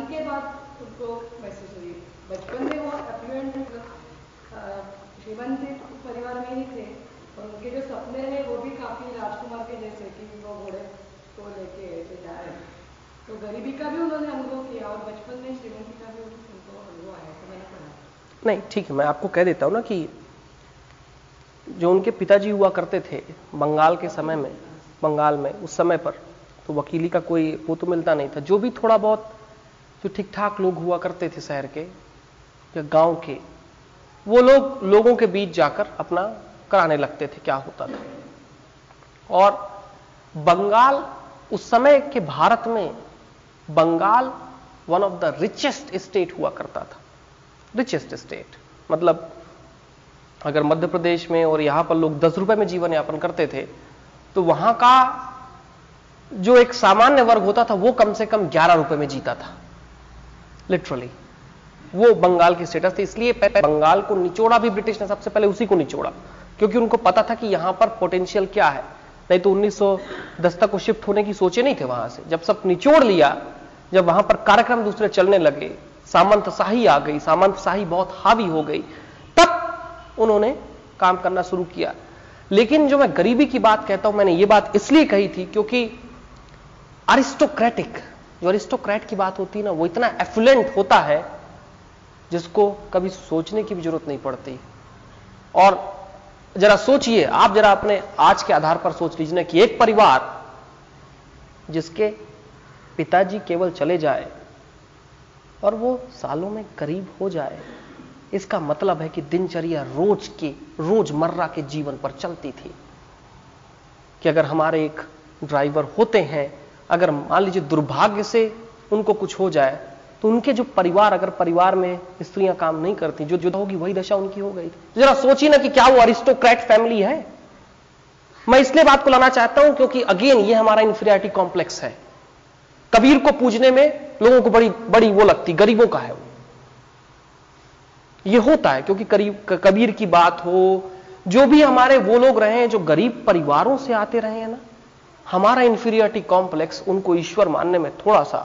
पिता के बाद उनको महसूस हुई। बचपन में वो मतलब श्रीमंत परिवार में ही थे और उनके जो सपने हैं वो भी काफ़ी राजकुमार के जैसे कि वो घोड़े को लेके ऐसे जा रहे। तो गरीबी का भी उन्होंने अनुभव किया और बचपन में श्रीमंती का भी उनको अनुभव आया तो मैंने पढ़ा। नहीं, ठीक है, मैं आपको कह देता हूँ ना कि जो उनके पिताजी हुआ करते थे बंगाल के समय में, बंगाल में, उस समय पर तो वकीली का कोई वो तो मिलता नहीं था। जो भी थोड़ा बहुत जो ठीक ठाक लोग हुआ करते थे शहर के या गाँव के। वो लोग लोगों के बीच जाकर अपना कराने लगते थे क्या होता था। और बंगाल उस समय के भारत में Bengal one of the richest state हुआ करता था। रिचेस्ट स्टेट मतलब अगर मध्य प्रदेश में और यहाँ पर लोग दस रुपए में जीवन यापन करते थे तो वहाँ का जो एक सामान्य वर्ग होता था, वो कम से कम ग्यारह रुपए में जीता था। लिटरली वो बंगाल की स्टेटस थी, इसलिए बंगाल को निचोड़ा भी ब्रिटिश ने सबसे पहले उसी को निचोड़ा, क्योंकि उनको पता था कि यहाँ पर पोटेंशियल क्या है। नहीं तो 1910 तक को शिफ्ट होने की सोचे नहीं थे वहाँ से। जब सब निचोड़ लिया, जब वहाँ पर कार्यक्रम दूसरे चलने लगे, सामंत शाही आ गई, सामंत शाही बहुत हावी हो गई, तब उन्होंने काम करना शुरू किया। लेकिन जो मैं गरीबी की बात कहता हूँ, मैंने ये बात इसलिए कही थी क्योंकि अरिस्टोक्रेटिक जो अरिस्टोक्रेट की बात होती है ना, वो इतना एफुलेंट होता है, जिसको कभी सोचने की भी ज़रूरत नहीं पड़ती। और जरा सोचिए, आप जरा अपने आज के आधार पर सोच लीजिए ना कि एक परिवार जिसके पिताजी केवल चले जाए और वो सालों में गरीब हो जाए, इसका मतलब है कि दिनचर्या रोज के, रोज़मर्रा के जीवन पर चलती थी। कि अगर हमारे एक ड्राइवर होते हैं अगर मान लीजिए दुर्भाग्य से उनको कुछ हो जाए तो उनके जो परिवार, अगर परिवार में स्त्रियाँ काम नहीं करती, जो जुदा होगी, वही दशा उनकी हो गई। तो जरा सोचिए ना कि क्या वो अरिस्टोक्रेट फैमिली है। मैं इसलिए बात को लाना चाहता हूँ क्योंकि अगेन ये हमारा इंफीरियरिटी कॉम्प्लेक्स है। कबीर को पूजने में लोगों को बड़ी बड़ी वो लगती, गरीबों का है वो। ये होता है क्योंकि करीब कबीर की बात हो, जो भी हमारे वो लोग रहे हैं, जो गरीब परिवारों से आते रहे हैं ना हमारा इंफीरियरिटी कॉम्प्लेक्स उनको ईश्वर मानने में थोड़ा सा,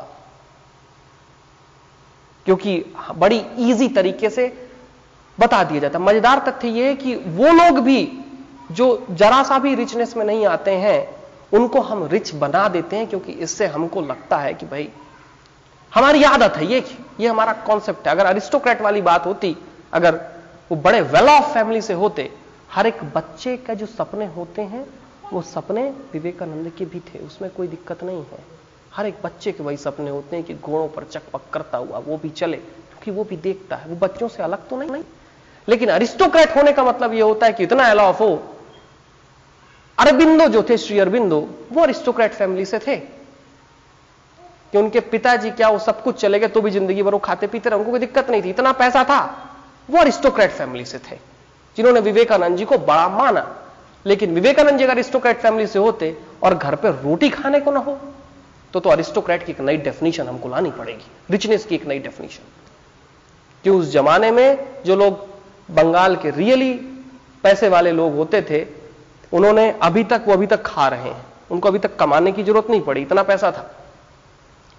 क्योंकि बड़ी इजी तरीके से बता दिया जाता मज़ेदार तथ्य यह है कि वो लोग भी जो जरा सा भी रिचनेस में नहीं आते हैं, उनको हम रिच बना देते हैं, क्योंकि इससे हमको लगता है कि भाई, हमारी आदत है ये ये हमारा कॉन्सेप्ट है। अगर अरिस्टोक्रेट वाली बात होती, अगर वो बड़े वेल ऑफ़ फैमिली से होते, हर एक बच्चे का जो सपने होते हैं वो सपने विवेकानंद के भी थे उसमें कोई दिक्कत नहीं है। हर एक बच्चे के वही सपने होते हैं कि घोड़ों पर चकपक करता हुआ वो भी चले क्योंकि वो भी देखता है। वो बच्चों से अलग तो नहीं, नहीं। लेकिन अरिस्टोक्रेट होने का मतलब ये होता है कि इतना अलाफ हो। अरबिंदो जो थे श्री अरबिंदो वो अरिस्टोक्रेट फैमिली से थे। कि उनके पिताजी क्या वो सब कुछ चले गए तो भी ज़िंदगी भर वो खाते पीते रहे उनको कोई दिक्कत नहीं थी। इतना पैसा था। वो अरिस्टोक्रेट फैमिली से थे जिन्होंने विवेकानंद जी को बड़ा माना। लेकिन विवेकानंद जी अगर अरिस्टोक्रेट फैमिली से होते और घर पर रोटी खाने को ना हो तो तो अरिस्टोक्रेट की एक नई डेफिनेशन हमको लानी पड़ेगी। रिचनेस की एक नई डेफिनेशन कि उस जमाने में जो लोग बंगाल के रियली पैसे वाले लोग होते थे, उन्होंने अभी तक, वो अभी तक खा रहे हैं। उनको अभी तक कमाने की ज़रूरत नहीं पड़ी, इतना पैसा था।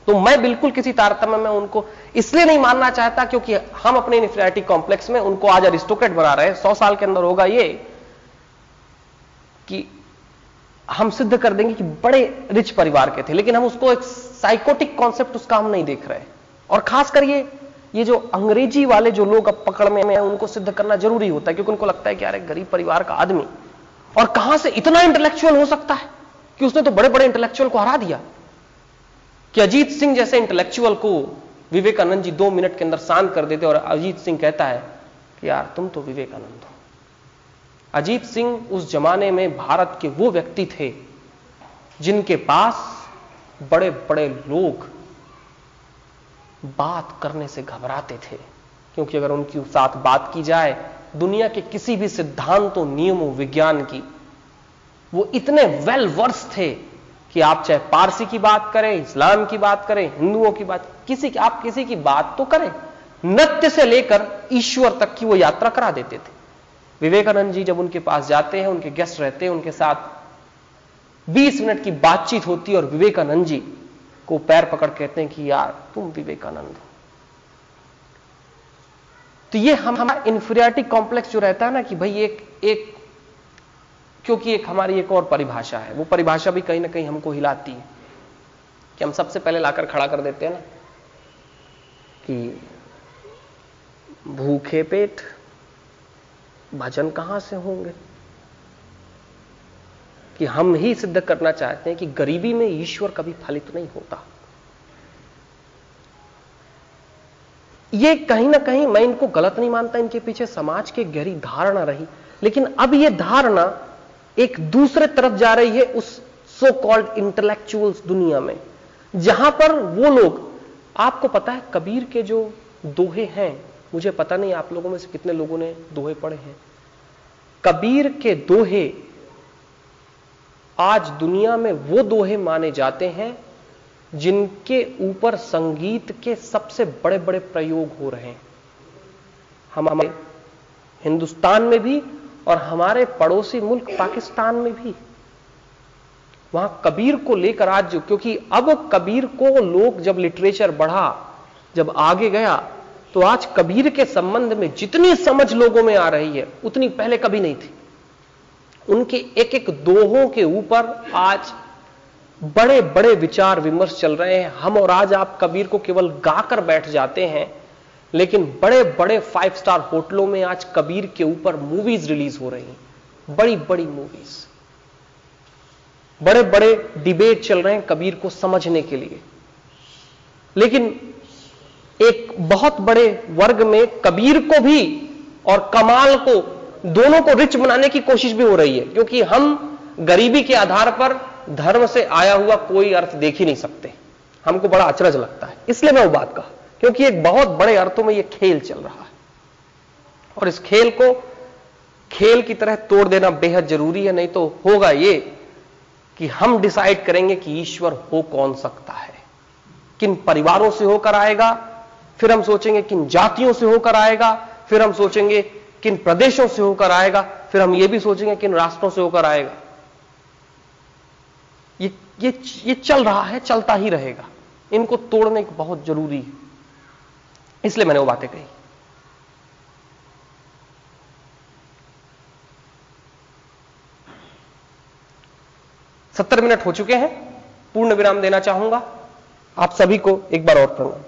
तो मैं बिल्कुल किसी तारतम्य में उनको इसलिए नहीं मानना चाहता क्योंकि हम अपने इन्फिनिटी कॉम्प्लेक्स में उनको आज अरिस्टोक्रेट बना रहे हैं। सौ साल के अंदर होगा ये कि हम सिद्ध कर देंगे कि बड़े रिच परिवार के थे, लेकिन हम उसको एक साइकोटिक कॉन्सेप्ट उसका हम नहीं देख रहे। और खासकर ये ये जो अंग्रेज़ी वाले जो लोग अब पकड़ में हैं, उनको सिद्ध करना ज़रूरी होता है, क्योंकि उनको लगता है कि यार गरीब परिवार का आदमी। और कहाँ से इतना इंटेलेक्चुअल हो सकता है कि उसने तो बड़े बड़े इंटेलेक्चुअल को हरा दिया? कि अजीत सिंह जैसे इंटेलेक्चुअल को विवेकानंद जी दो मिनट के अंदर शांत कर देते और अजीत सिंह कहता है कि यार, तुम तो विवेकानंद हो। अजीत सिंह उस जमाने में भारत के वो व्यक्ति थे जिनके पास बड़े बड़े लोग बात करने से घबराते थे। क्योंकि अगर उनकी साथ बात की जाए, दुनिया के किसी भी सिद्धांतों, नियमों, विज्ञान की, वो इतने वेल वर्स थे कि आप चाहे पारसी की बात करें, इस्लाम की बात करें, हिंदुओं की बात, किसी की, आप किसी की बात तो करें। नृत्य से लेकर ईश्वर तक की वो यात्रा करा देते थे। विवेकानंद जी जब उनके पास जाते हैं, उनके गेस्ट रहते हैं, उनके साथ 20 मिनट की बातचीत होती है और विवेकानंद जी को पैर पकड़ कहते हैं कि यार, तुम विवेकानंद हो। तो ये हम, हमारा इंफीरियरिटी कॉम्प्लेक्स जो रहता है ना कि भाई एक एक, क्योंकि एक हमारी एक और परिभाषा है, वो परिभाषा भी कहीं ना कहीं हमको हिलाती है कि हम सबसे पहले लाकर खड़ा कर देते हैं ना कि भूखे पेट भजन कहाँ से होंगे? कि हम ही सिद्ध करना चाहते हैं कि गरीबी में ईश्वर कभी फलित नहीं होता। ये कहीं ना कहीं, मैं इनको गलत नहीं मानता, इनके पीछे समाज की गहरी धारणा रही। लेकिन अब ये धारणा एक दूसरे तरफ़ जा रही है उस सो कॉल्ड इंटेलेक्चुअल्स दुनिया में, जहाँ पर वो लोग, आपको पता है, कबीर के जो दोहे हैं मुझे पता नहीं आप लोगों में से कितने लोगों ने दोहे पढ़े हैं। कबीर के दोहे आज दुनिया में वो दोहे माने जाते हैं जिनके ऊपर संगीत के सबसे बड़े बड़े प्रयोग हो रहे हैं। हमारे हिंदुस्तान में भी और हमारे पड़ोसी मुल्क पाकिस्तान में भी। वहाँ कबीर को लेकर आज, क्योंकि अब कबीर को लोग जब लिटरेचर बढ़ा, जब आगे गया तो आज कबीर के संबंध में जितनी समझ लोगों में आ रही है, उतनी पहले कभी नहीं थी। उनके एक एक दोहों के ऊपर आज बड़े बड़े विचार विमर्श चल रहे हैं। हम और आज आप कबीर को केवल गाकर बैठ जाते हैं, लेकिन बड़े बड़े फाइव स्टार होटलों में आज कबीर के ऊपर मूवीज़ रिलीज़ हो रही हैं। बड़ी बड़ी मूवीज़ बड़े बड़े डिबेट चल रहे हैं कबीर को समझने के लिए। लेकिन एक बहुत बड़े वर्ग में कबीर को भी और कमाल को, दोनों को रिच बनाने की कोशिश भी हो रही है, क्योंकि हम गरीबी के आधार पर धर्म से आया हुआ कोई अर्थ देख ही नहीं सकते। हमको बड़ा अचरज लगता है। इसलिए मैं वो बात कहा, क्योंकि एक बहुत बड़े अर्थों में यह खेल चल रहा है। और इस खेल को खेल की तरह तोड़ देना बेहद ज़रूरी है, नहीं तो होगा ये कि हम डिसाइड करेंगे कि ईश्वर हो कौन सकता है। किन परिवारों से होकर आएगा फिर हम सोचेंगे किन जातियों से होकर आएगा, फिर हम सोचेंगे किन प्रदेशों से होकर आएगा, फिर हम यह भी सोचेंगे किन राष्ट्रों से होकर आएगा। ये ये ये चल रहा है, चलता ही रहेगा। इनको तोड़ने की बहुत ज़रूरी है। इसलिए मैंने वो बातें कही। सत्तर मिनट हो चुके हैं। पूर्ण विराम देना चाहूँगा। आप सभी को एक बार और प्रणाम।